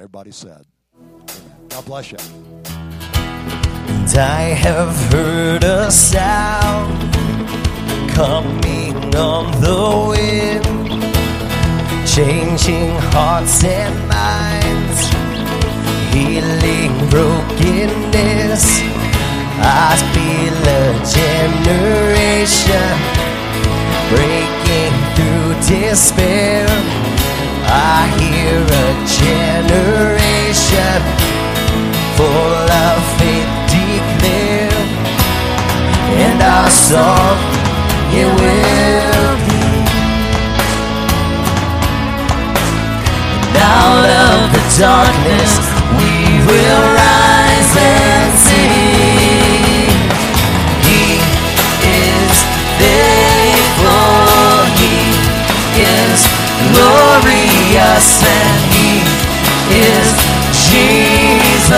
Everybody said, God bless you. And I have heard a sound coming on the wind, changing hearts and minds, healing brokenness. I feel a generation breaking through despair. I hear a generation full of faith declare, and our song it will be. Out of the darkness we will rise and glorious, and He is Jesus.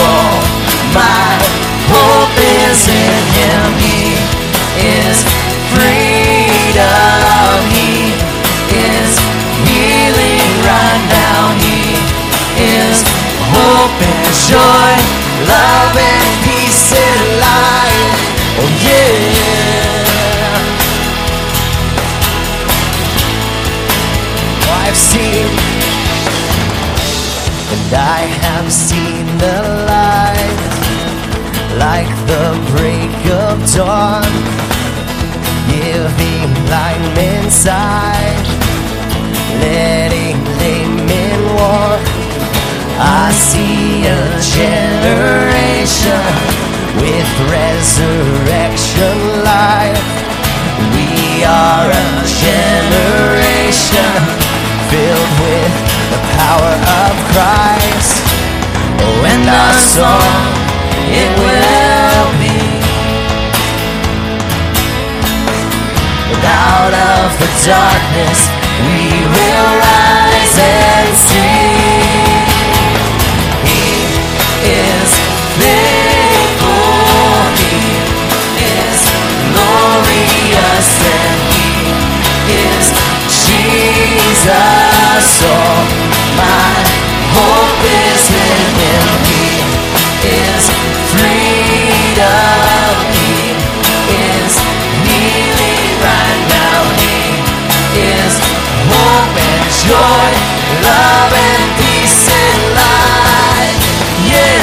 All my hope is in Him. He is freedom. He is healing right now. He is hope and joy, seen the light, like the break of dawn, giving blind sight, letting lame men walk. I see a generation with resurrection life. We are a generation filled with the power of and our song, it will be. Out of the darkness, we will rise and sing. Joy, love and peace and light. Yeah.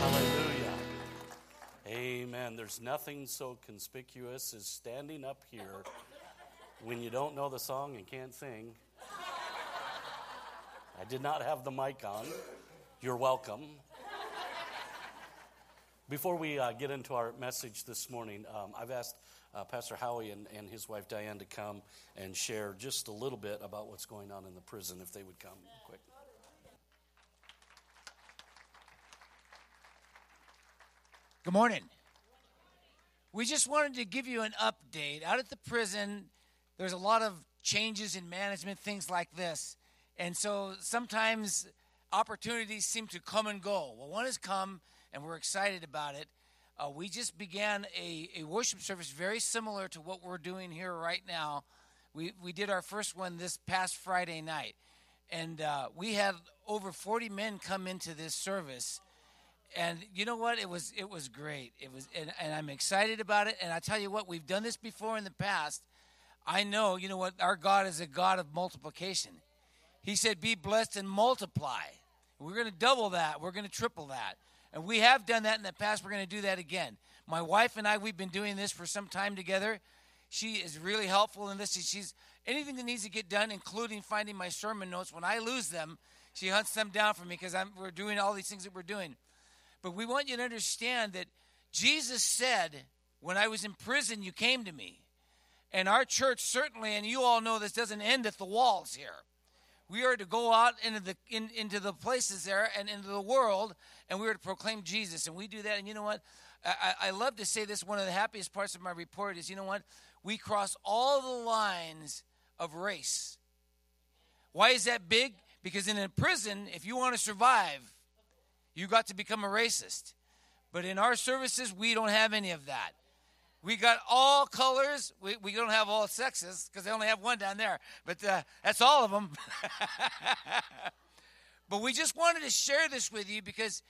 Hallelujah. Amen. There's nothing so conspicuous as standing up here when you don't know the song and can't sing. I did not have the mic on. You're welcome. Before we uh, get into our message this morning, um, I've asked uh, Pastor Howie and, and his wife Diane to come and share just a little bit about what's going on in the prison, if they would come quick. Good morning. We just wanted to give you an update. Out at the prison, there's a lot of changes in management, things like this. And so sometimes opportunities seem to come and go. Well, one has come, and we're excited about it. Uh, we just began a, a worship service very similar to what we're doing here right now. We, we did our first one this past Friday night. And uh, we had over 40 men come into this service. And you know what? It was it was great. It was and, and i'm excited about it. And i tell you what we've done this before in the past. I know you know what? Our god is a god of multiplication. He said be blessed and multiply. We're going to double that. We're going to triple that and we have done that in the past. We're going to do that again. My wife and i we've been doing this for some time together. She is really helpful in this. She's anything that needs to get done including finding my sermon notes when i lose them she hunts them down for me because we're doing all these things that we're doing. But we want you to understand that Jesus said, When I was in prison, you came to me. And our church certainly, and you all know this doesn't end at the walls here. We are to go out into the in, into the places there and into the world, and we are to proclaim Jesus. And we do that. And you know what? I, I love to say this. One of the happiest parts of my report is, you know what? We cross all the lines of race. Why is that big? Because in a prison, if you want to survive, you got to become a racist. But in our services, we don't have any of that. We got all colors. We, we don't have all sexes because they only have one down there, but uh, that's all of them. but we just wanted to share this with you because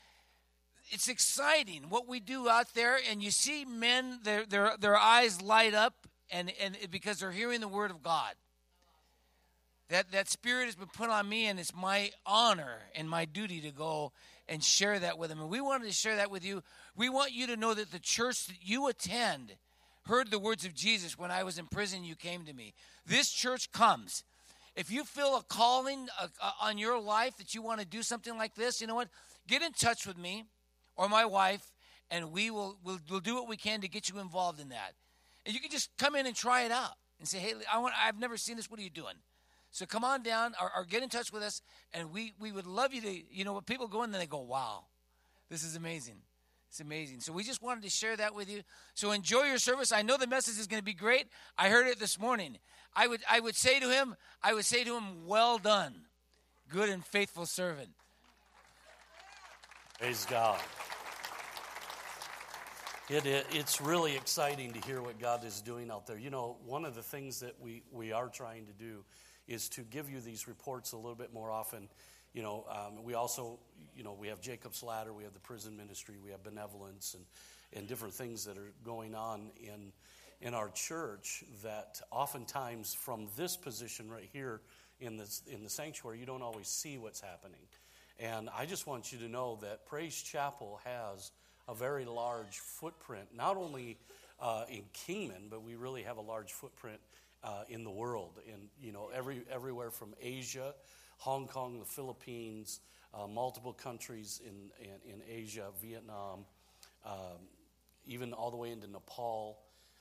it's exciting what we do out there, and you see men, their, their, their eyes light up and, and because they're hearing the word of God. That, that spirit has been put on me, and it's my honor and my duty to go and share that with them. And we wanted to share that with you. We want you to know that the church that you attend heard the words of Jesus when I was in prison. You came to me. This church comes. If you feel a calling on your life that you want to do something like this, you know what? Get in touch with me or my wife, and we will we'll, we'll do what we can to get you involved in that. And you can just come in and try it out and say, "Hey, I want, I've never seen this. What are you doing?" So come on down or, or, get in touch with us, and we, we would love you to, you know, when people go in, then they go, wow, this is amazing. It's amazing. So we just wanted to share that with you. So enjoy your service. I know the message is going to be great. I heard it this morning. I would, I would say to him, I would say to him, well done, good and faithful servant. Praise God. It, it, it's really exciting to hear what God is doing out there. You know, one of the things that we, we are trying to do is to give you these reports a little bit more often. You know, um, we also, you know, we have Jacob's Ladder, we have the prison ministry, we have benevolence, and and different things that are going on in in our church. That oftentimes, from this position right here in the in the sanctuary, you don't always see what's happening. And I just want you to know that Praise Chapel has a very large footprint, not only uh, in Kingman, but we really have a large footprint uh, in the world, in you know every everywhere from Asia, Hong Kong, the Philippines, uh, multiple countries in, in, in Asia, Vietnam, um, even all the way into Nepal,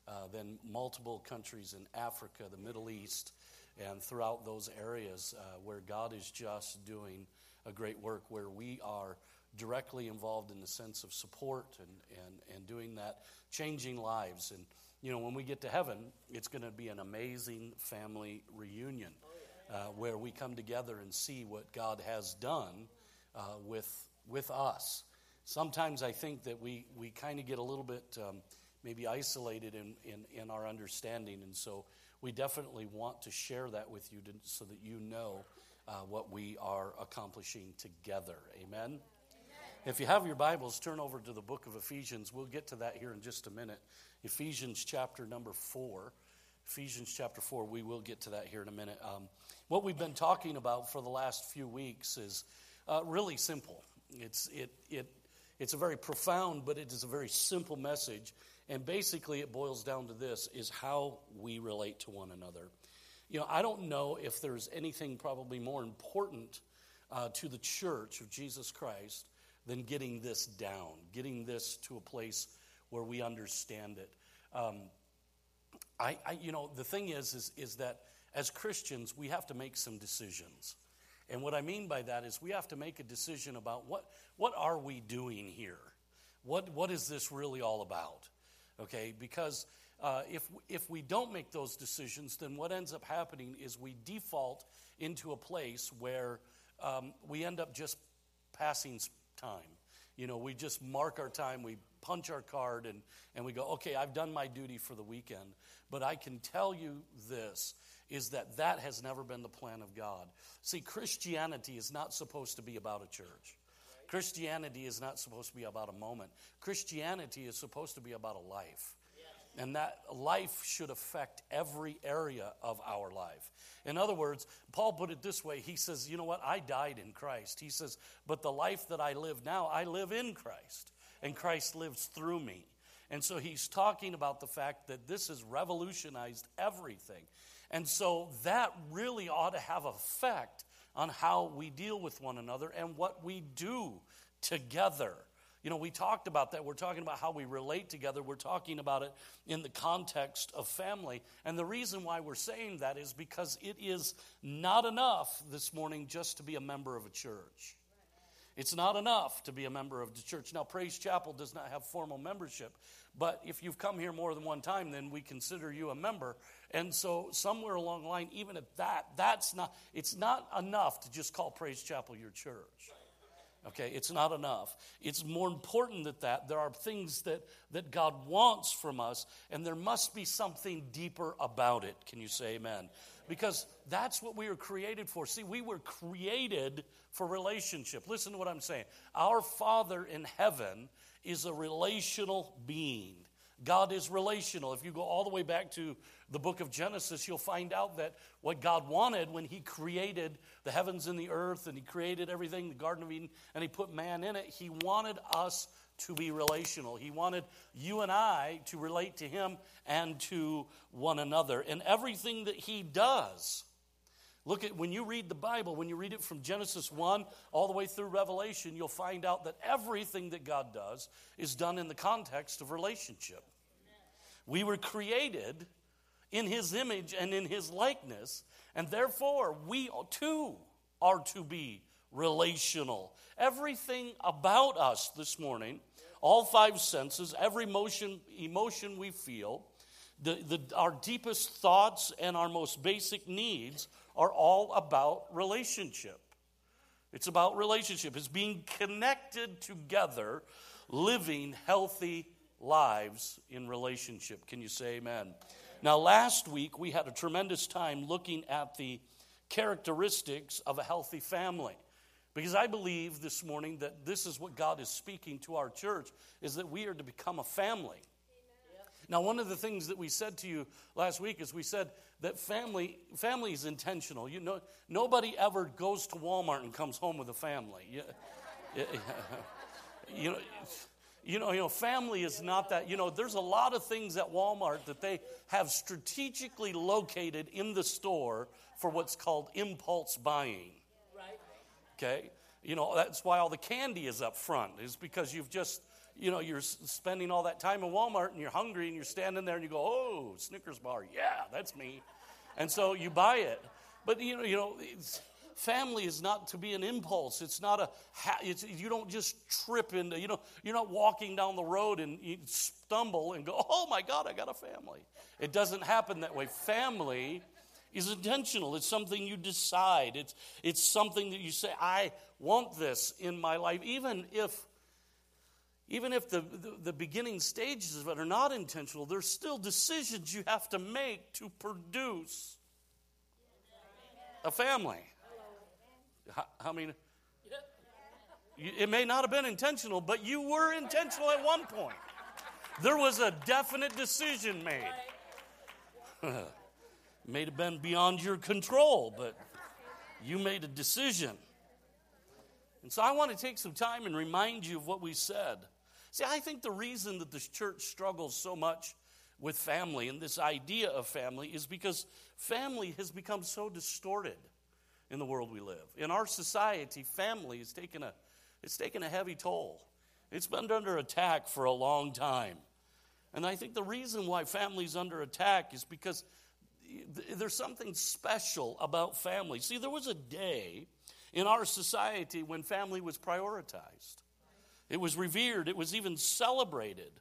uh, then multiple countries in Africa, the Middle East, and throughout those areas uh, where God is just doing a great work, where we are directly involved in the sense of support and, and, and doing that, changing lives. And you know, when we get to heaven, it's going to be an amazing family reunion uh, where we come together and see what God has done uh, with, with us. Sometimes I think that we, we kind of get a little bit um, maybe isolated in, in, in, our understanding, and so we definitely want to share that with you to, so that you know uh, what we are accomplishing together. Amen? If you have your Bibles, turn over to the book of Ephesians. We'll get to that here in just a minute. Ephesians chapter number four. Ephesians chapter 4, we will get to that here in a minute. Um, what we've been talking about for the last few weeks is uh, really simple. It's, it, it, it's a very profound, but it is a very simple message. And basically, it boils down to this is how we relate to one another. You know, I don't know if there's anything probably more important uh, to the church of Jesus Christ than getting this down, getting this to a place where we understand it. Um, I, I, you know, the thing is, is, is that as Christians, we have to make some decisions. And what I mean by that is we have to make a decision about what, what are we doing here? What, what is this really all about? Okay, because uh, if, if we don't make those decisions, then what ends up happening is we default into a place where um, we end up just passing time. You know, we just mark our time, we punch our card, and, and we go, okay, I've done my duty for the weekend. But I can tell you this is that that has never been the plan of God. See, Christianity is not supposed to be about a church. Christianity is not supposed to be about a moment. Christianity is supposed to be about a life. And that life should affect every area of our life. In other words, Paul put it this way He says, You know what? I died in Christ. He says, But the life that I live now, I live in Christ, and Christ lives through me. And so he's talking about the fact that this has revolutionized everything. And so that really ought to have effect on how we deal with one another and what we do together. You know, we talked about that. We're talking about how we relate together. We're talking about it in the context of family. And the reason why we're saying that is because it is not enough this morning just to be a member of a church. It's not enough to be a member of the church. Now, Praise Chapel does not have formal membership, but if you've come here more than one time, then we consider you a member. And so, somewhere along the line, even at that, that's not, it's not enough to just call Praise Chapel your church. Okay, it's not enough. It's more important than that. There are things that, that God wants from us, and there must be something deeper about it. Can you say amen? Because that's what we were created for. See, we were created for relationship. Listen to what I'm saying. Our Father in heaven is a relational being. God is relational. If you go all the way back to the book of Genesis, you'll find out that what God wanted when He created the heavens and the earth and He created everything, the Garden of Eden, and He put man in it, He wanted us to be relational. He wanted you and I to relate to Him and to one another. And everything that He does, Look at when you read the Bible, when you read it from Genesis 1 all the way through Revelation, you'll find out that everything that God does is done in the context of relationship. We were created in His image and in His likeness, and therefore we too are to be relational. Everything about us this morning, all five senses, every emotion, emotion we feel, the, the, our deepest thoughts and our most basic needs are all about relationship. It's about relationship. It's being connected together, living healthy lives in relationship. Can you say amen? Now, last week we had a tremendous time looking at the characteristics of a healthy family. Because I believe this morning that this is what God is speaking to our church is that we are to become a family. Now, one of the things that we said to you last week is we said that family family is intentional. You know, nobody ever goes to Walmart and comes home with a family. You, you know, you know, you know, family is not that. You know, there's a lot of things at Walmart that they have strategically located in the store for what's called impulse buying. Okay, you know that's why all the candy is up front is because you've just you know, you're spending all that time in Walmart and you're hungry and you're standing there and you go, oh, Snickers bar, yeah, that's me. And so you buy it. But, you know, you know family is not to be an impulse. It's not a, it's, you don't just trip into, you know, you're not walking down the road and you stumble and go, oh my God, I got a family. It doesn't happen that way. Family is intentional. It's something you decide. It's, it's something that you say, I want this in my life, even if even if the, the, the, beginning stages of it are not intentional, there's still decisions you have to make to produce a family. How many? It may not have been intentional, but you were intentional at one point. There was a definite decision made. may have been beyond your control, but you made a decision. And so I want to take some time and remind you of what we said. See, I think the reason that this church struggles so much with family and this idea of family is because family has become so distorted in the world we live. In our society, family has taken a, it's taken a heavy toll. It's been under attack for a long time. And I think the reason why family is under attack is because there's something special about family. See, there was a day in our society when family was prioritized. It was revered, it was even celebrated.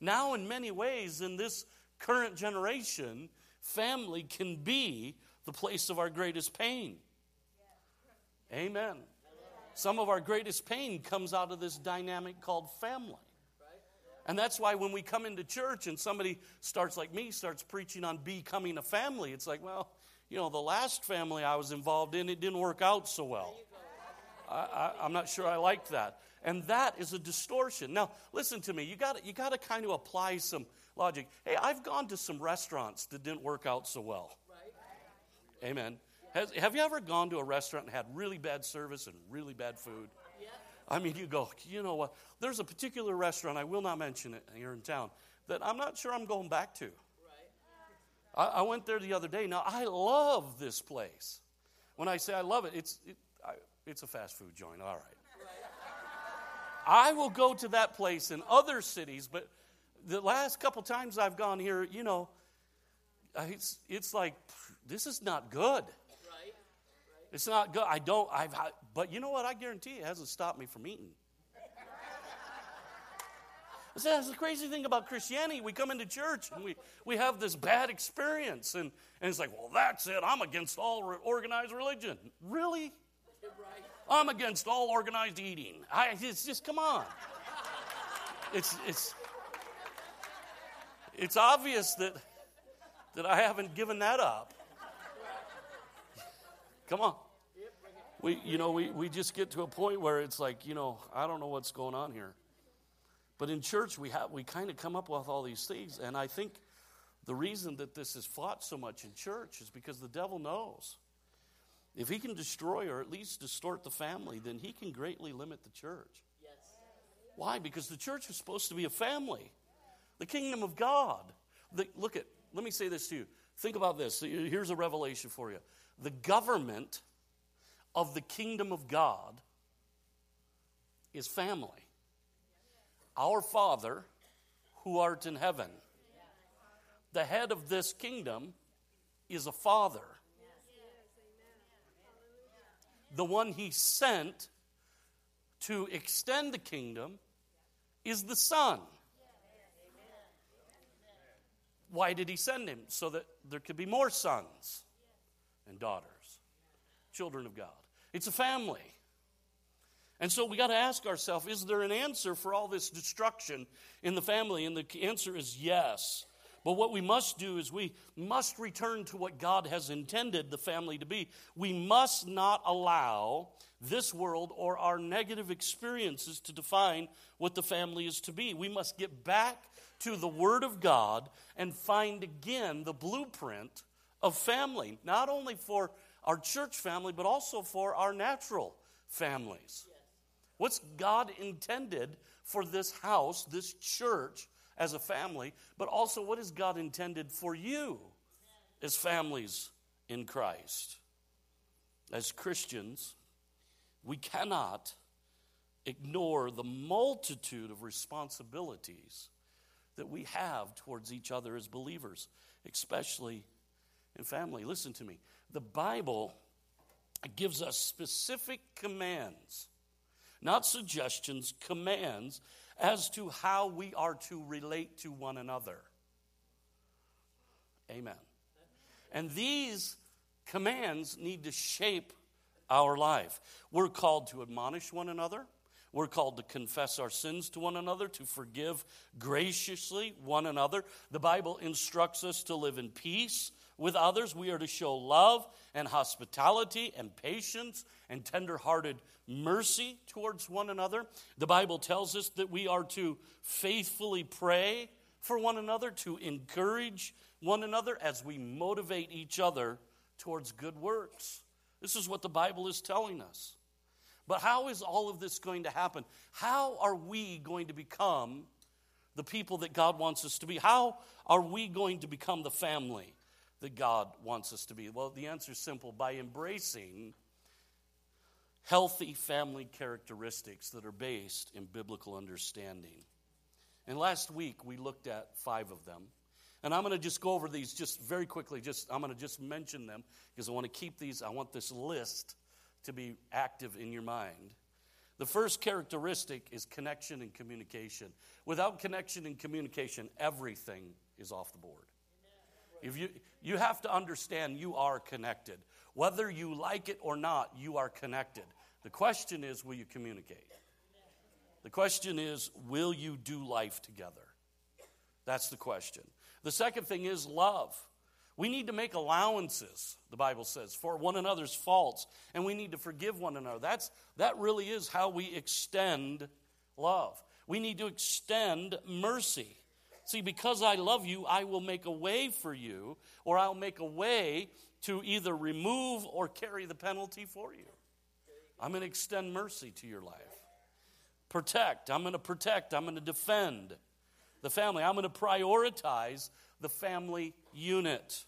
Now, in many ways, in this current generation, family can be the place of our greatest pain. Amen. Some of our greatest pain comes out of this dynamic called family. And that's why when we come into church and somebody starts, like me, starts preaching on becoming a family, it's like, well, you know, the last family I was involved in, it didn't work out so well. I, am not sure I liked that. And that is a distortion. Now, listen to me. You got you got to kind of apply some logic. Hey, I've gone to some restaurants that didn't work out so well. Right. Amen. Has, have you ever gone to a restaurant and had really bad service and really bad food? Yeah. I mean, you go, you know what? There's a particular restaurant, I will not mention it here in town, that I'm not sure I'm going back to. Right. I, I went there the other day. Now, I love this place. When I say I love it, it's, it, I, it's a fast food joint, all right. I will go to that place in other cities, but the last couple times I've gone here, you know, it's, it's like, this is not good. Right. It's not good. I don't, I've, but you know what? I guarantee it hasn't stopped me from eating. That's the crazy thing about Christianity. We come into church and we, we have this bad experience, and, and it's like, well, that's it. I'm against all organized religion. Really? Right. I'm against all organized eating. I, it's just, come on. It's, it's, it's obvious that, that I haven't given that up. Come on. We, you know, we, we just get to a point where it's like, you know, I don't know what's going on here. But in church, we, have, we kind of come up with all these things. And I think the reason that this is fought so much in church is because the devil knows. If he can destroy or at least distort the family, then he can greatly limit the church. Yes. Why? Because the church is supposed to be a family, the kingdom of God. The, look at, let me say this to you. Think about this. Here's a revelation for you. The government of the kingdom of God is family. Our Father who art in heaven. The head of this kingdom is a father. The one he sent to extend the kingdom is the son. Why did he send him? So that there could be more sons and daughters, children of God. It's a family. And so we got to ask ourselves is there an answer for all this destruction in the family? And the answer is yes. But what we must do is we must return to what God has intended the family to be. We must not allow this world or our negative experiences to define what the family is to be. We must get back to the Word of God and find again the blueprint of family, not only for our church family, but also for our natural families. What's God intended for this house, this church, as a family, but also what is God intended for you as families in Christ? As Christians, we cannot ignore the multitude of responsibilities that we have towards each other as believers, especially in family. Listen to me. The Bible gives us specific commands, not suggestions, commands as to how we are to relate to one another. Amen. And these commands need to shape our life. We're called to admonish one another. We're called to confess our sins to one another, to forgive graciously one another. The Bible instructs us to live in peace with others. We are to show love and hospitality and patience and tenderhearted mercy towards one another. The Bible tells us that we are to faithfully pray for one another, to encourage one another as we motivate each other towards good works. This is what the Bible is telling us. But how is all of this going to happen? How are we going to become the people that God wants us to be? How are we going to become the family that God wants us to be? Well, the answer is simple by embracing healthy family characteristics that are based in biblical understanding. And last week we looked at five of them. And I'm going to just go over these just very quickly. Just I'm going to just mention them because I want to keep these I want this list to be active in your mind. The first characteristic is connection and communication. Without connection and communication, everything is off the board. If you, you have to understand you are connected. Whether you like it or not, you are connected. The question is, will you communicate? The question is, will you do life together? That's the question. The second thing is love. We need to make allowances, the Bible says, for one another's faults, and we need to forgive one another. That's, that really is how we extend love. We need to extend mercy. See, because I love you, I will make a way for you, or I'll make a way to either remove or carry the penalty for you. I'm going to extend mercy to your life. Protect. I'm going to protect. I'm going to defend the family. I'm going to prioritize the family unit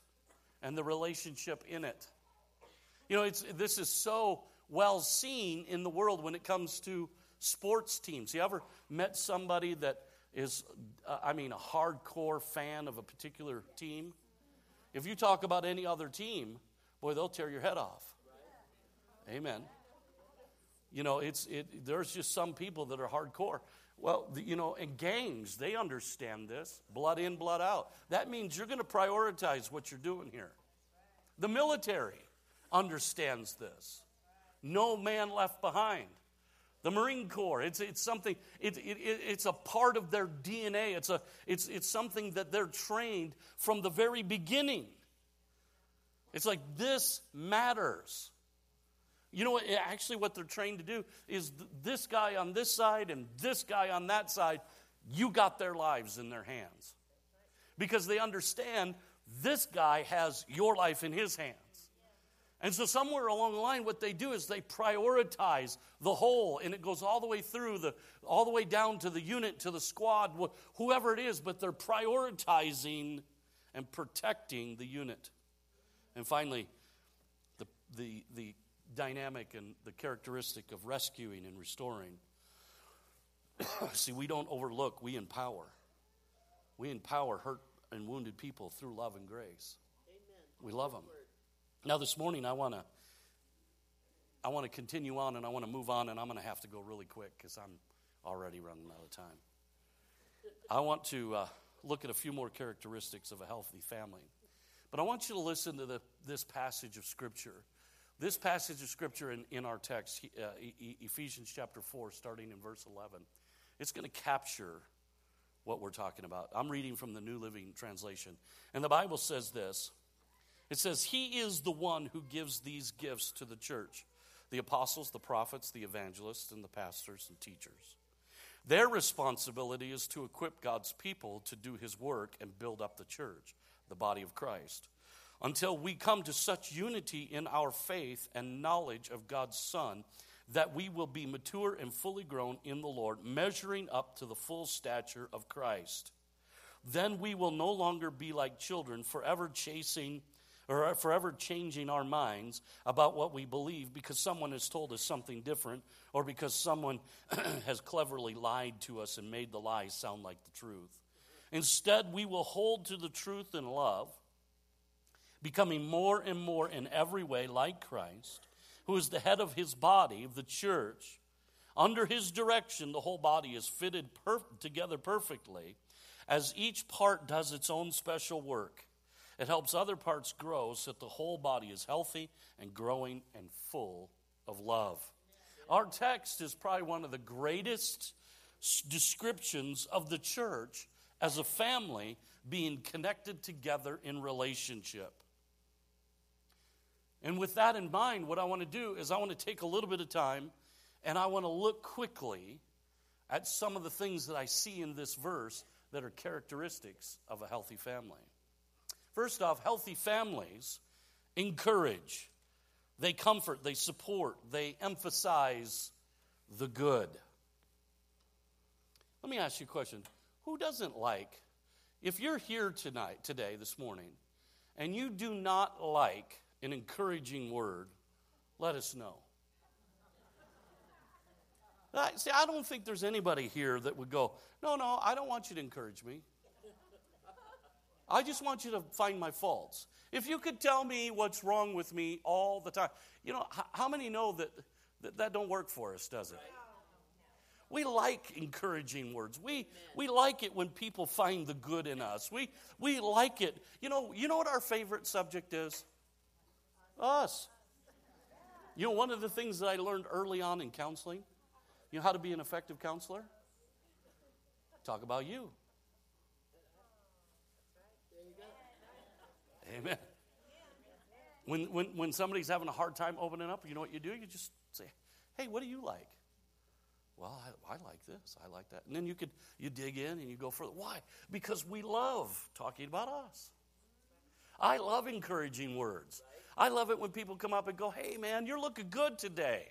and the relationship in it. You know, this is so well seen in the world when it comes to sports teams. You ever met somebody that is, uh, I mean, a hardcore fan of a particular team? If you talk about any other team, boy, they'll tear your head off. Amen. You know, it's it, there's just some people that are hardcore. Well, the, you know, and gangs, they understand this blood in, blood out. That means you're going to prioritize what you're doing here. The military understands this. No man left behind. The Marine Corps, it's, it's something, it, it, it's a part of their DNA. It's, a, it's, it's something that they're trained from the very beginning. It's like this matters. You know what? Eh, actually, what they're trained to do is this guy on this side and this guy on that side, you got their lives in their hands. Because they understand this guy has your life in his hands. And so, somewhere along the line, what they do is they prioritize the whole, and it goes all the way through the, all the way down to the unit, to the squad, whoever it is, but they're prioritizing and protecting the unit. And finally, the, the, the dynamic and the characteristic of rescuing and restoring. See, we don't overlook, we empower. We empower hurt and wounded people through love and grace. Amen. We love them. Now, this morning, I want to. I want to continue on and I want to move on, and I'm going to have to go really quick because I'm already running out of time. I want to uh, look at a few more characteristics of a healthy family. But I want you to listen to the, this passage of Scripture. This passage of Scripture in, in our text, uh, Ephesians chapter 4, starting in verse 11, it's going to capture what we're talking about. I'm reading from the New Living Translation. And the Bible says this it says, He is the one who gives these gifts to the church the apostles, the prophets, the evangelists, and the pastors and teachers. Their responsibility is to equip God's people to do His work and build up the church, the body of Christ, until we come to such unity in our faith and knowledge of God's Son that we will be mature and fully grown in the Lord, measuring up to the full stature of Christ. Then we will no longer be like children, forever chasing or forever changing our minds about what we believe because someone has told us something different or because someone has cleverly lied to us and made the lie sound like the truth. Instead, we will hold to the truth in love, becoming more and more in every way like Christ, who is the head of his body, the church. Under his direction, the whole body is fitted per- together perfectly as each part does its own special work. It helps other parts grow so that the whole body is healthy and growing and full of love. Our text is probably one of the greatest descriptions of the church as a family being connected together in relationship. And with that in mind, what I want to do is I want to take a little bit of time and I want to look quickly at some of the things that I see in this verse that are characteristics of a healthy family. First off, healthy families encourage, they comfort, they support, they emphasize the good. Let me ask you a question. Who doesn't like, if you're here tonight, today, this morning, and you do not like an encouraging word, let us know. See, I don't think there's anybody here that would go, no, no, I don't want you to encourage me. I just want you to find my faults. If you could tell me what's wrong with me all the time, you know, how many know that that, that don't work for us, does it? We like encouraging words. We, we like it when people find the good in us. We, we like it. You know, you know what our favorite subject is? Us. You know, one of the things that I learned early on in counseling, you know how to be an effective counselor? Talk about you. Amen. When, when, when somebody's having a hard time opening up, you know what you do? You just say, hey, what do you like? Well, I, I, like this. I like that. And then you could you dig in and you go further. Why? Because we love talking about us. I love encouraging words. I love it when people come up and go, hey man, you're looking good today.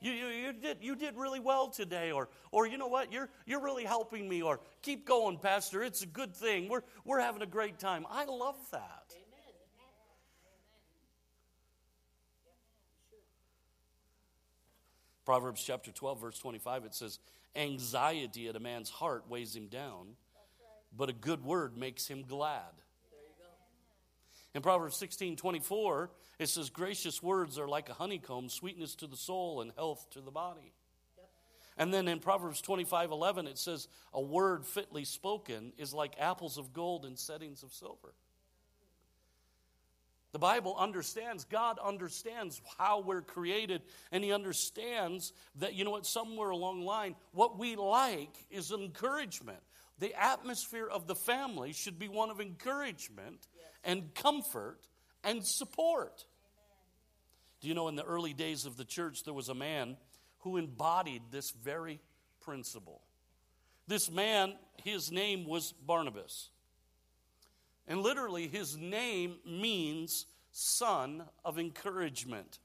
You, you, you, did, you did really well today, or, or you know what, you're, you're really helping me, or keep going, Pastor, it's a good thing. We're, we're having a great time. I love that. Proverbs chapter 12, verse 25, it says, Anxiety at a man's heart weighs him down, but a good word makes him glad. In Proverbs 16 24, it says, Gracious words are like a honeycomb, sweetness to the soul and health to the body. Yep. And then in Proverbs 25 11, it says, A word fitly spoken is like apples of gold in settings of silver. The Bible understands, God understands how we're created, and He understands that, you know what, somewhere along the line, what we like is encouragement. The atmosphere of the family should be one of encouragement and comfort and support. Do you know, in the early days of the church, there was a man who embodied this very principle. This man, his name was Barnabas. And literally, his name means son of encouragement.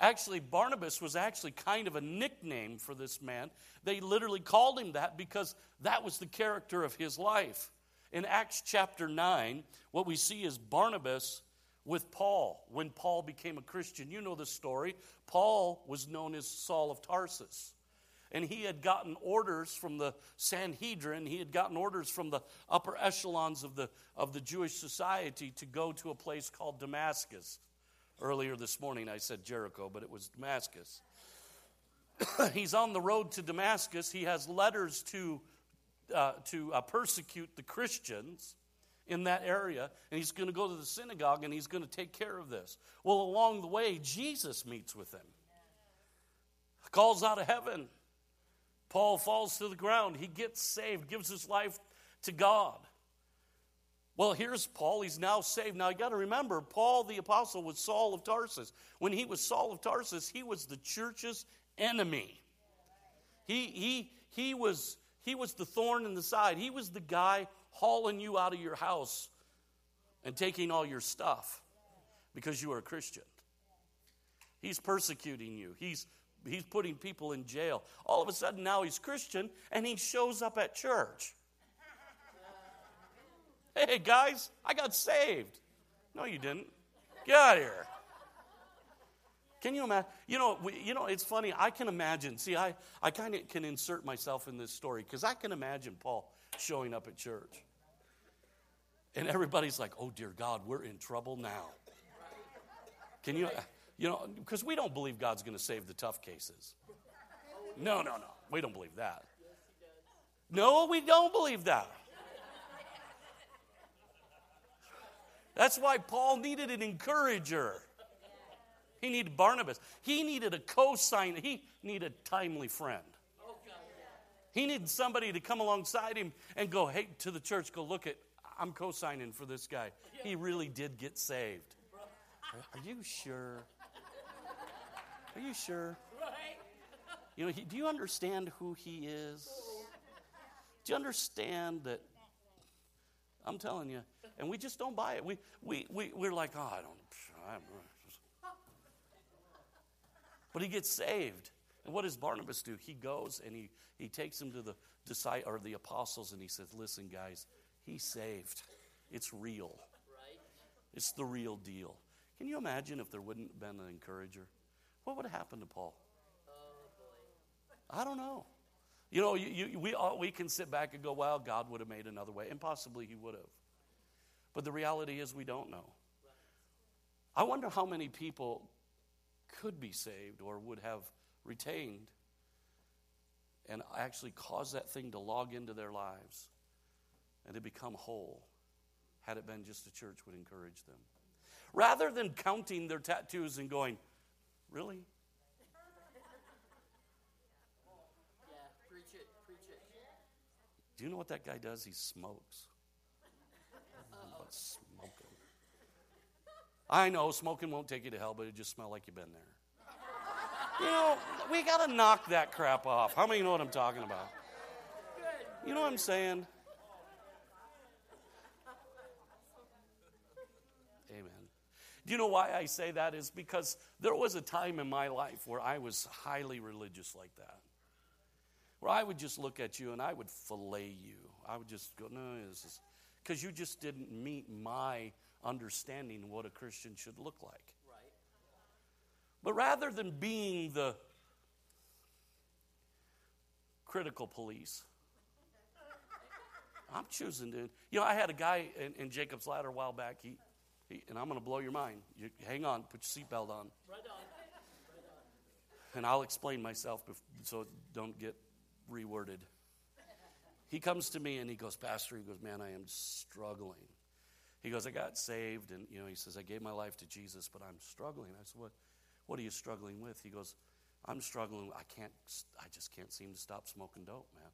Actually, Barnabas was actually kind of a nickname for this man. They literally called him that because that was the character of his life. In Acts chapter 9, what we see is Barnabas with Paul when Paul became a Christian. You know the story. Paul was known as Saul of Tarsus and he had gotten orders from the Sanhedrin, he had gotten orders from the upper echelons of the, of the Jewish society to go to a place called Damascus. Earlier this morning I said Jericho, but it was Damascus. He's on the road to Damascus. He has letters to, uh, to uh, persecute the Christians in that area, and he's going to go to the synagogue and he's going to take care of this. Well, along the way, Jesus meets with him, calls out of heaven Paul falls to the ground. He gets saved, gives his life to God. Well, here's Paul. He's now saved. Now, you got to remember, Paul the apostle was Saul of Tarsus. When he was Saul of Tarsus, he was the church's enemy. He, he, he, was, he was the thorn in the side. He was the guy hauling you out of your house and taking all your stuff because you are a Christian. He's persecuting you. He's he's putting people in jail. All of a sudden now he's Christian and he shows up at church. Hey guys, I got saved. No, you didn't. Get out of here. Can you imagine? You know, we, you know, it's funny. I can imagine. See, I, I kind of can insert myself in this story because I can imagine Paul showing up at church. And everybody's like, oh, dear God, we're in trouble now. Can you? You know, because we don't believe God's going to save the tough cases. No, no, no. We don't believe that. No, we don't believe that. That's why Paul needed an encourager. He needed Barnabas. He needed a co-sign. He needed a timely friend. He needed somebody to come alongside him and go, hey, to the church, go look at, I'm co-signing for this guy. He really did get saved. Are you sure? Are you sure? You know, he, do you understand who he is? Do you understand that? I'm telling you, and we just don't buy it. We, we, we, we're like, oh, I don't. I but he gets saved. And what does Barnabas do? He goes and he, he takes him to the disciples or the apostles and he says, Listen, guys, he's saved. It's real. It's the real deal. Can you imagine if there wouldn't have been an encourager? What would have happened to Paul? Oh, I don't know. You know, you, you, we, all, we can sit back and go, well, God would have made another way, and possibly He would have. But the reality is, we don't know. I wonder how many people could be saved or would have retained and actually cause that thing to log into their lives and to become whole had it been just a church would encourage them. Rather than counting their tattoos and going, Really? Yeah, preach it, preach it. Do you know what that guy does? He smokes. Smoking. I know smoking won't take you to hell, but it just smell like you've been there. You know, we got to knock that crap off. How many know what I'm talking about? You know what I'm saying? Amen. Do you know why I say that? Is because there was a time in my life where I was highly religious like that. Where I would just look at you and I would fillet you. I would just go, no, this is because you just didn't meet my understanding of what a Christian should look like. Right. But rather than being the critical police, I'm choosing to. You know, I had a guy in, in Jacob's Ladder a while back. He and I'm going to blow your mind. You, hang on, put your seatbelt on. Right on. And I'll explain myself so don't get reworded. He comes to me and he goes, Pastor, he goes, man, I am struggling. He goes, I got saved, and you know, he says, I gave my life to Jesus, but I'm struggling. I said, What what are you struggling with? He goes, I'm struggling. I can't I just can't seem to stop smoking dope, man.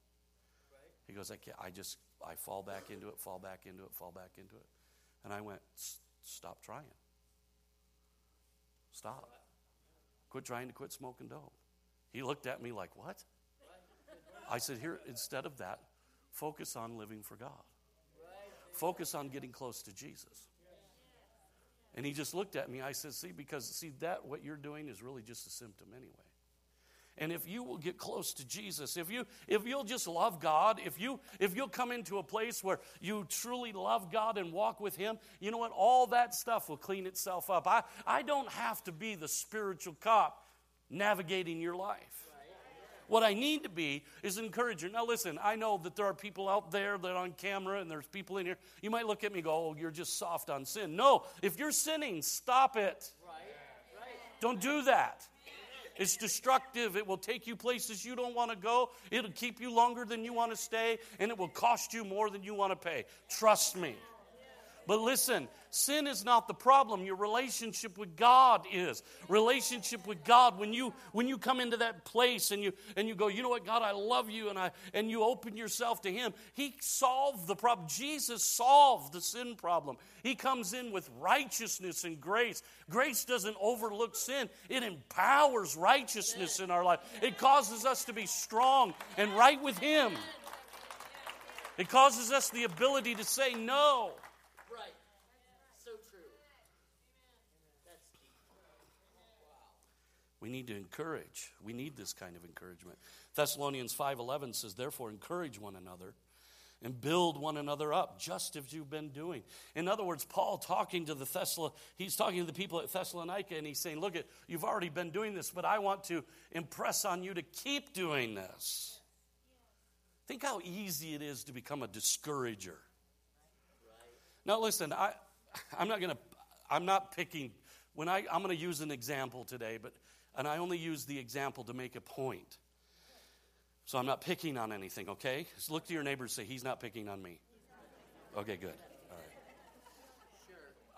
He goes, I can't I just I fall back into it, fall back into it, fall back into it. And I went, Stop trying. Stop. Quit trying to quit smoking dope. He looked at me like, What? I said, Here, instead of that, focus on living for God. Focus on getting close to Jesus. And he just looked at me. I said, See, because, see, that what you're doing is really just a symptom anyway. And if you will get close to Jesus, if you if you'll just love God, if you if you'll come into a place where you truly love God and walk with him, you know what? All that stuff will clean itself up. I, I don't have to be the spiritual cop navigating your life. What I need to be is an encourager. Now, listen, I know that there are people out there that are on camera and there's people in here. You might look at me and go, oh, you're just soft on sin. No, if you're sinning, stop it. Don't do that. It's destructive. It will take you places you don't want to go. It'll keep you longer than you want to stay, and it will cost you more than you want to pay. Trust me. But listen, sin is not the problem. Your relationship with God is. Relationship with God, when you when you come into that place and you and you go, you know what, God, I love you, and I and you open yourself to Him, He solved the problem. Jesus solved the sin problem. He comes in with righteousness and grace. Grace doesn't overlook sin, it empowers righteousness in our life. It causes us to be strong and right with Him. It causes us the ability to say no. Right. So true. That's deep. We need to encourage. We need this kind of encouragement. Thessalonians 5:11 says, "Therefore encourage one another and build one another up, just as you've been doing." In other words, Paul talking to the Thessala, he's talking to the people at Thessalonica and he's saying, "Look, at you've already been doing this, but I want to impress on you to keep doing this." Think how easy it is to become a discourager. Now, listen, I, I'm not going to, I'm not picking, when I, I'm going to use an example today, but, and I only use the example to make a point. So I'm not picking on anything, okay? Just look to your neighbor and say, he's not picking on me. Okay, good. All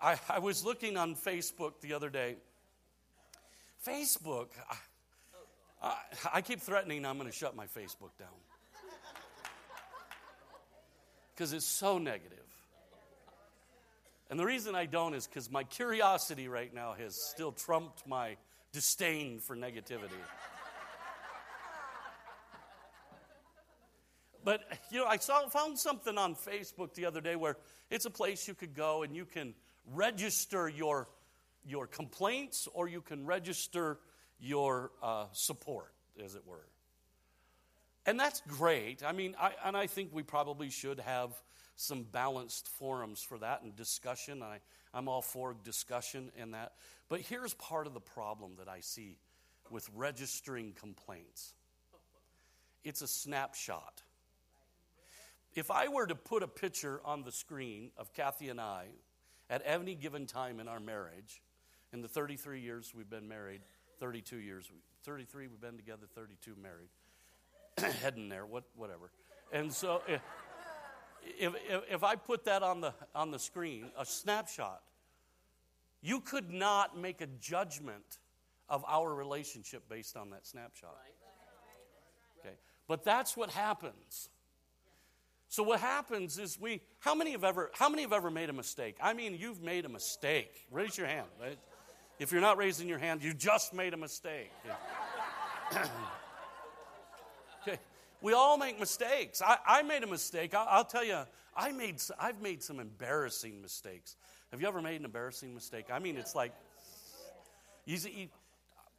right. I, I was looking on Facebook the other day. Facebook, I, I, I keep threatening I'm going to shut my Facebook down. Because it's so negative. And the reason I don't is because my curiosity right now has still trumped my disdain for negativity. But you know, I saw found something on Facebook the other day where it's a place you could go and you can register your your complaints or you can register your uh, support, as it were. And that's great. I mean, I, and I think we probably should have some balanced forums for that and discussion. I, I'm all for discussion and that. But here's part of the problem that I see with registering complaints it's a snapshot. If I were to put a picture on the screen of Kathy and I at any given time in our marriage, in the 33 years we've been married, 32 years, 33 we've been together, 32 married, heading there, what, whatever. And so eh, if, if, if I put that on the, on the screen, a snapshot, you could not make a judgment of our relationship based on that snapshot. Okay. But that's what happens. So what happens is we how many have ever how many have ever made a mistake? I mean, you've made a mistake. Raise your hand. Right? If you're not raising your hand, you just made a mistake. We all make mistakes. I, I made a mistake. I, will tell you, I made, I've made some embarrassing mistakes. Have you ever made an embarrassing mistake? I mean, it's like, you see,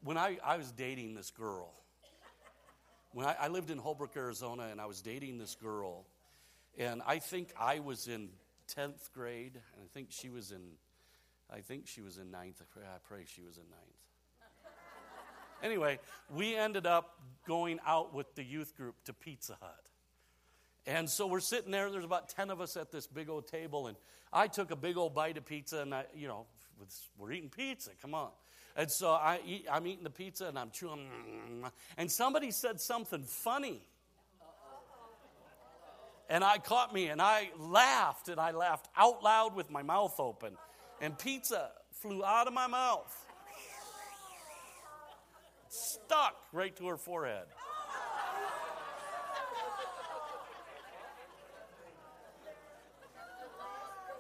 when I, I was dating this girl, when I, I lived in Holbrook, Arizona, and I was dating this girl, and I think I was in 10th grade, and I think she was in, I think she was in ninth. I pray she was in ninth. Anyway, we ended up going out with the youth group to Pizza Hut. And so we're sitting there, there's about 10 of us at this big old table, and I took a big old bite of pizza, and I, you know, we're eating pizza, come on. And so I eat, I'm eating the pizza, and I'm chewing, and somebody said something funny. And I caught me and I laughed and I laughed out loud with my mouth open. And pizza flew out of my mouth. Stuck right to her forehead.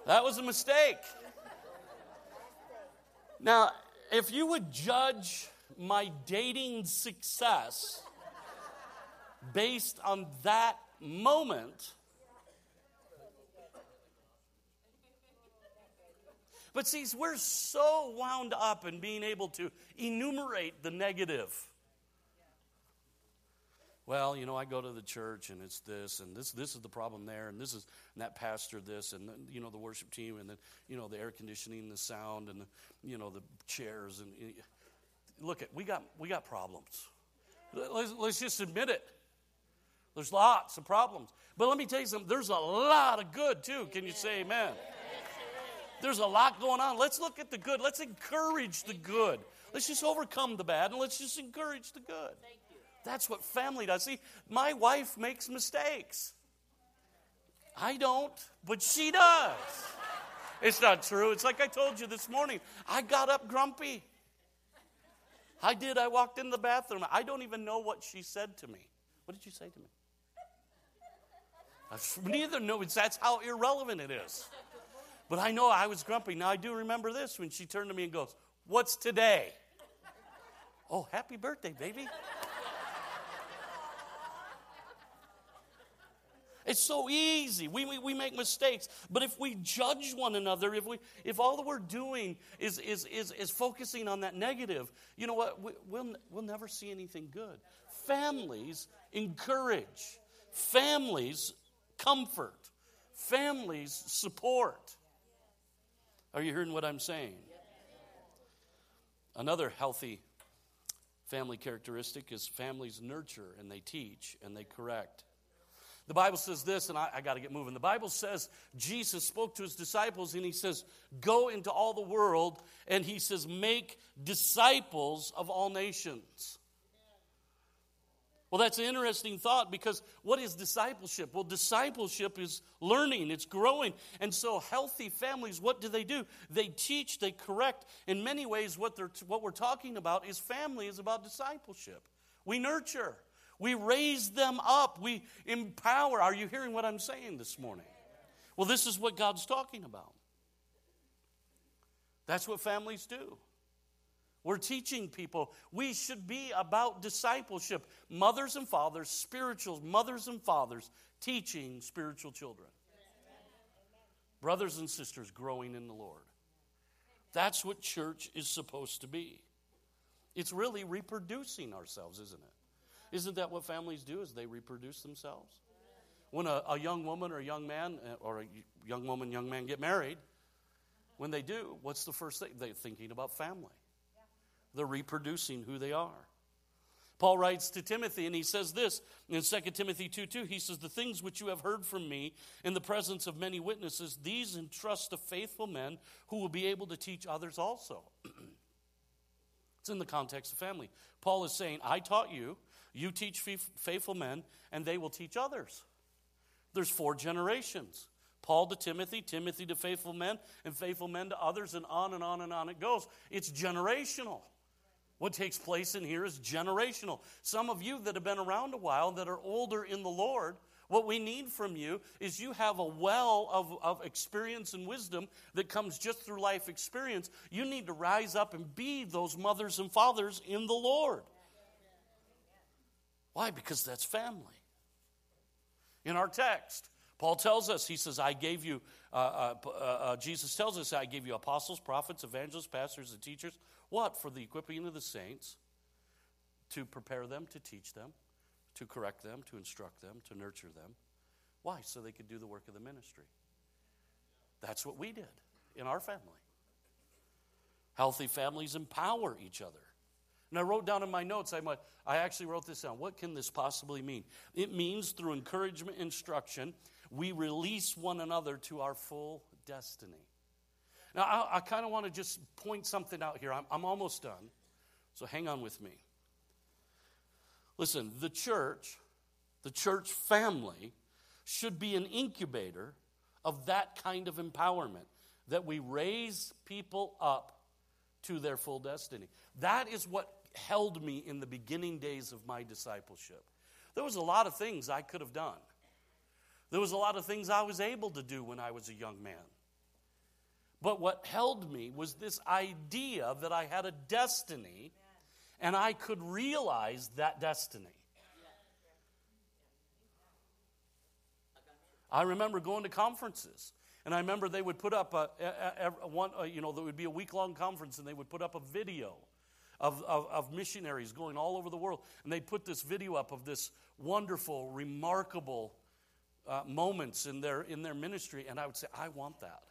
That was a mistake. Now, if you would judge my dating success based on that moment, but see, we're so wound up in being able to enumerate the negative well, you know, I go to the church and it's this and this this is the problem there and this is and that pastor this and you know the worship team and then you know the air conditioning, the sound and the, you know the chairs and look at we got we got problems. Let's, let's just admit it. There's lots of problems. But let me tell you something, there's a lot of good too. Can you say amen? There's a lot going on. Let's look at the good. Let's encourage the good. Let's just overcome the bad and let's just encourage the good. That's what family does. See, my wife makes mistakes. I don't, but she does. It's not true. It's like I told you this morning. I got up grumpy. I did. I walked in the bathroom. I don't even know what she said to me. What did you say to me? I neither know. That's how irrelevant it is. But I know I was grumpy. Now I do remember this when she turned to me and goes, What's today? Oh, happy birthday, baby. It's so easy. We, we, we, make mistakes. But if we judge one another, if, we, if all that we're doing is, is, is, is focusing on that negative, you know what? We, we'll, we'll never see anything good. Families encourage, families comfort, families support. Are you hearing what I'm saying? Another healthy family characteristic is families nurture and they teach and they correct. The Bible says this, and I, I got to get moving. The Bible says Jesus spoke to his disciples and he says, Go into all the world, and he says, Make disciples of all nations. Well, that's an interesting thought because what is discipleship? Well, discipleship is learning, it's growing. And so, healthy families, what do they do? They teach, they correct. In many ways, what, they're, what we're talking about is family is about discipleship. We nurture, we raise them up. We empower. Are you hearing what I'm saying this morning? Well, this is what God's talking about. That's what families do. We're teaching people we should be about discipleship. Mothers and fathers, spiritual mothers and fathers, teaching spiritual children. Brothers and sisters growing in the Lord. That's what church is supposed to be. It's really reproducing ourselves, isn't it? Isn't that what families do? Is they reproduce themselves? When a, a young woman or a young man uh, or a young woman, young man get married, when they do, what's the first thing? They're thinking about family. They're reproducing who they are. Paul writes to Timothy, and he says this in 2 Timothy 2 2. He says, The things which you have heard from me in the presence of many witnesses, these entrust to faithful men who will be able to teach others also. it's in the context of family. Paul is saying, I taught you, you teach faithful men, and they will teach others. There's four generations Paul to Timothy, Timothy to faithful men, and faithful men to others, and on and on and on it goes. It's generational. What takes place in here is generational. Some of you that have been around a while, that are older in the Lord, what we need from you is you have a well of, of experience and wisdom that comes just through life experience. You need to rise up and be those mothers and fathers in the Lord. Why? Because that's family. In our text, Paul tells us, he says, I gave you, uh, uh, uh, uh, Jesus tells us, I gave you apostles, prophets, evangelists, pastors, and teachers. What? For the equipping of the saints, to prepare them, to teach them, to correct them, to instruct them, to nurture them. Why? So they could do the work of the ministry. That's what we did in our family. Healthy families empower each other. And I wrote down in my notes, I, I actually wrote this down. What can this possibly mean? It means through encouragement, instruction, we release one another to our full destiny. Now, I, I kind of want to just point something out here. I'm, I'm almost done, so hang on with me. Listen, the church, the church family, should be an incubator of that kind of empowerment, that we raise people up to their full destiny. That is what held me in the beginning days of my discipleship. There was a lot of things I could have done. There was a lot of things I was able to do when I was a young man. But what held me was this idea that I had a destiny and I could realize that destiny. I remember going to conferences. And I remember they would put up a, a, a one, a, you know, there would be a week long conference, and they would put up a video of, of, of, missionaries going all over the world. And they'd put this video up of this wonderful, remarkable uh, moments in their, in their ministry. And I would say, I want that.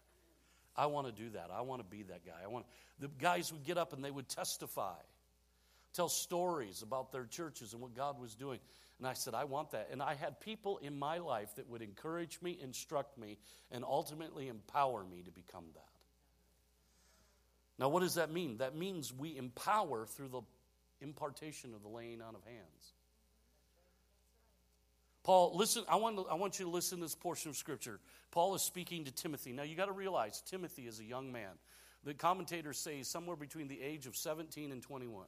I want to do that. I want to be that guy. I want the guys would get up and they would testify, tell stories about their churches and what God was doing. And I said, I want that. And I had people in my life that would encourage me, instruct me, and ultimately empower me to become that. Now, what does that mean? That means we empower through the impartation of the laying on of hands. Paul, listen, I want, to, I want you to listen to this portion of Scripture. Paul is speaking to Timothy. Now, you got to realize Timothy is a young man. The commentators say he's somewhere between the age of 17 and 21.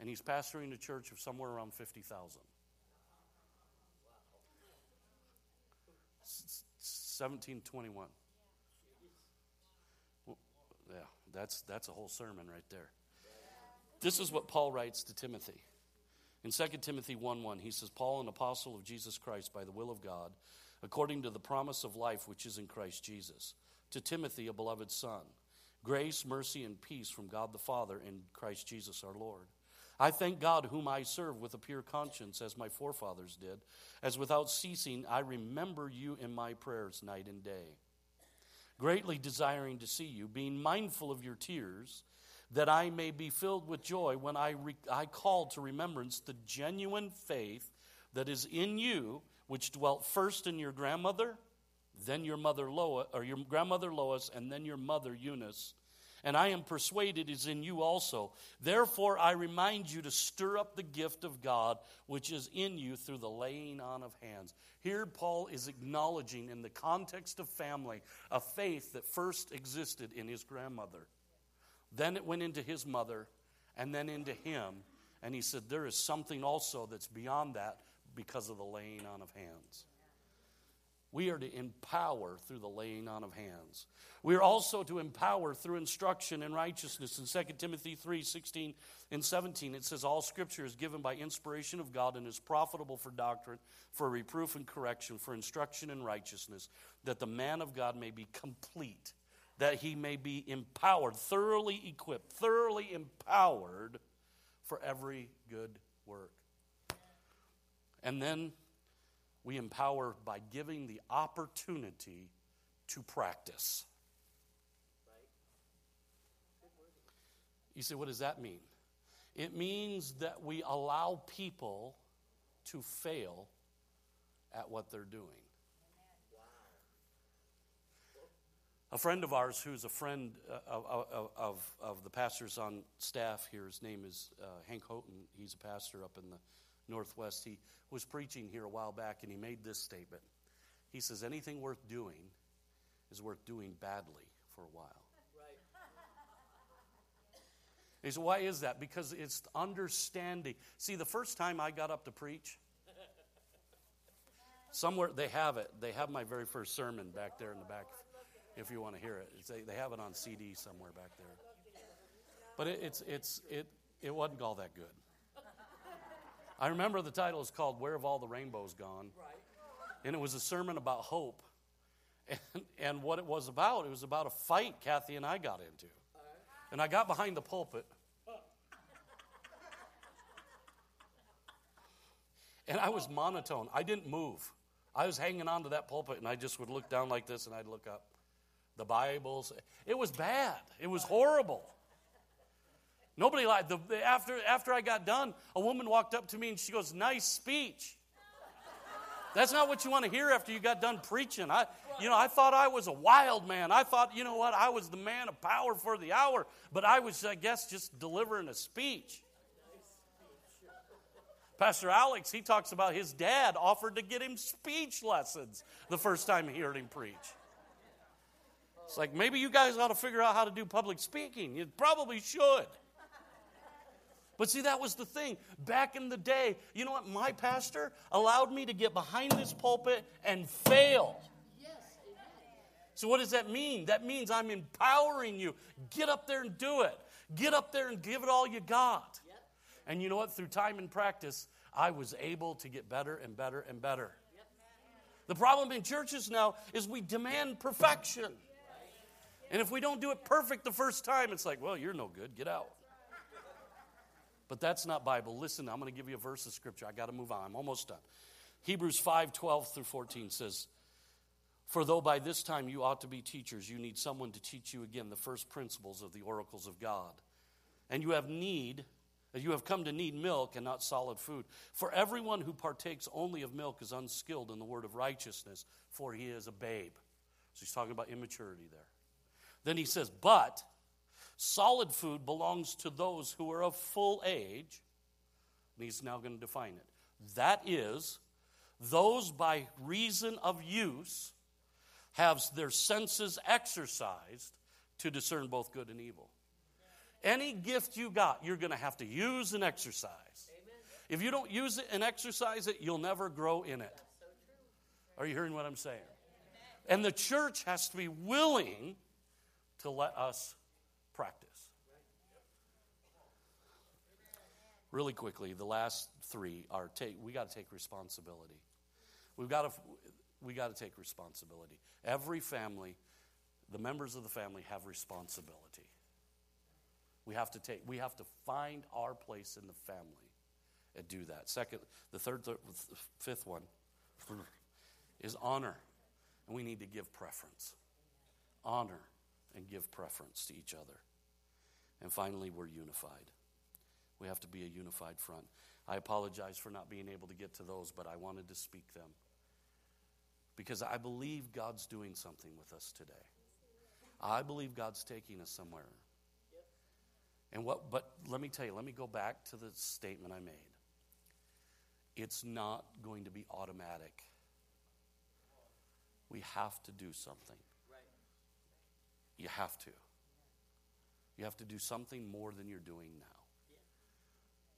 And he's pastoring a church of somewhere around 50,000. 1721. Well, yeah, that's, that's a whole sermon right there. This is what Paul writes to Timothy. In 2 Timothy 1 1, he says, Paul, an apostle of Jesus Christ by the will of God, according to the promise of life which is in Christ Jesus. To Timothy, a beloved son, grace, mercy, and peace from God the Father and Christ Jesus our Lord. I thank God, whom I serve with a pure conscience, as my forefathers did, as without ceasing I remember you in my prayers night and day, greatly desiring to see you, being mindful of your tears that I may be filled with joy when I, re- I call to remembrance the genuine faith that is in you, which dwelt first in your grandmother, then your mother Lois, or your grandmother Lois, and then your mother Eunice. And I am persuaded is in you also. Therefore, I remind you to stir up the gift of God which is in you through the laying on of hands. Here, Paul is acknowledging, in the context of family, a faith that first existed in his grandmother. Then it went into his mother, and then into him. And he said, There is something also that's beyond that because of the laying on of hands. We are to empower through the laying on of hands. We are also to empower through instruction in righteousness. In 2 Timothy 3 16 and 17, it says, All scripture is given by inspiration of God and is profitable for doctrine, for reproof and correction, for instruction in righteousness, that the man of God may be complete that he may be empowered, thoroughly equipped, thoroughly empowered for every good work. And then we empower by giving the opportunity to practice. You say, what does that mean? It means that we allow people to fail at what they're doing. A friend of ours, who's a friend uh, of, of, of, the pastors on staff here, his name is uh, Hank Houghton. He's a pastor up in the Northwest. He was preaching here a while back and he made this statement. He says, Anything worth doing is worth doing badly for a while. Right. He said, Why is that? Because it's understanding. See, the first time I got up to preach, somewhere they have it. They have my very first sermon back there in the back if you want to hear it. They, they have it on CD somewhere back there. But it, it's, it's, it, it wasn't all that good. I remember the title is called Where Have All the Rainbows Gone? And it was a sermon about hope. And, and what it was about, it was about a fight Kathy and I got into. And I got behind the pulpit. And I was monotone. I didn't move. I was hanging on to that pulpit and I just would look down like this and I'd look up the Bibles. It was bad. It was horrible. Nobody liked the, after after I got done, a woman walked up to me and she goes, "Nice speech." That's not what you want to hear after you got done preaching. I, you know, I thought I was a wild man. I thought, you know what, I was the man of power for the hour, but I was, I guess, just delivering a speech. Pastor Alex, he talks about his dad offered to get him speech lessons the first time he heard him preach. It's like maybe you guys ought to figure out how to do public speaking. You probably should. But see, that was the thing. Back in the day, you know what? My pastor allowed me to get behind this pulpit and fail. So, what does that mean? That means I'm empowering you. Get up there and do it. Get up there and give it all you got. And you know what? Through time and practice, I was able to get better and better and better. The problem in churches now is we demand perfection. And if we don't do it perfect the first time, it's like, well, you're no good. Get out. But that's not Bible. Listen, I'm going to give you a verse of scripture. I got to move on. I'm almost done. Hebrews 5 12 through 14 says, For though by this time you ought to be teachers, you need someone to teach you again the first principles of the oracles of God. And you have need, you have come to need milk and not solid food. For everyone who partakes only of milk is unskilled in the word of righteousness, for he is a babe. So he's talking about immaturity there. Then he says, But Solid food belongs to those who are of full age. And he's now going to define it. That is, those by reason of use have their senses exercised to discern both good and evil. Any gift you got, you're going to have to use and exercise. If you don't use it and exercise it, you'll never grow in it. Are you hearing what I'm saying? And the church has to be willing to let us practice. Really quickly, the last three are take, we got to take responsibility. We've got to, we got to take responsibility. Every family, the members of the family have responsibility. We have to take, we have to find our place in the family and do that. Second, the third, the fifth one is honor. And we need to give preference. Honor and give preference to each other. And finally, we're unified. We have to be a unified front. I apologize for not being able to get to those, but I wanted to speak them. Because I believe God's doing something with us today. I believe God's taking us somewhere. And what but let me tell you, let me go back to the statement I made. It's not going to be automatic. We have to do something. You have to. You have to do something more than you're doing now.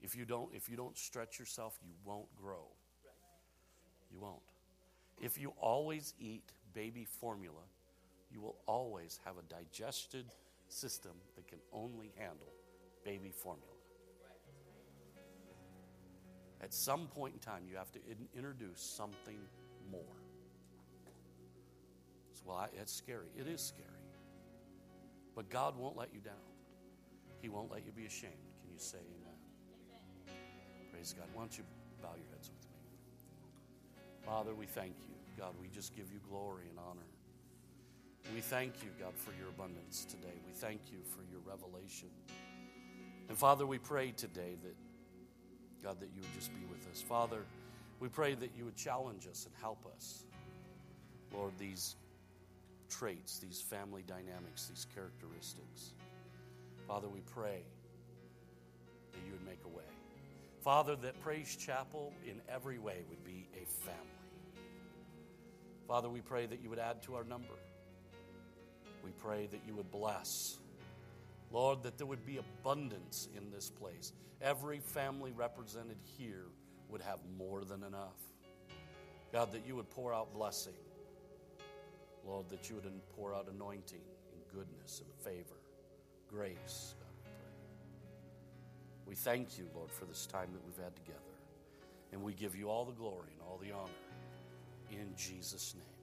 If you don't, if you don't stretch yourself, you won't grow. You won't. If you always eat baby formula, you will always have a digested system that can only handle baby formula. At some point in time, you have to in- introduce something more. So, well, I, it's scary. It is scary. But God won't let you down. He won't let you be ashamed. Can you say amen? amen? Praise God. Why don't you bow your heads with me? Father, we thank you. God, we just give you glory and honor. We thank you, God, for your abundance today. We thank you for your revelation. And Father, we pray today that, God, that you would just be with us. Father, we pray that you would challenge us and help us. Lord, these traits, these family dynamics, these characteristics. Father, we pray that you would make a way. Father, that Praise Chapel in every way would be a family. Father, we pray that you would add to our number. We pray that you would bless. Lord, that there would be abundance in this place. Every family represented here would have more than enough. God, that you would pour out blessing. Lord, that you would pour out anointing and goodness and favor, grace. We thank you, Lord, for this time that we've had together. And we give you all the glory and all the honor in Jesus' name.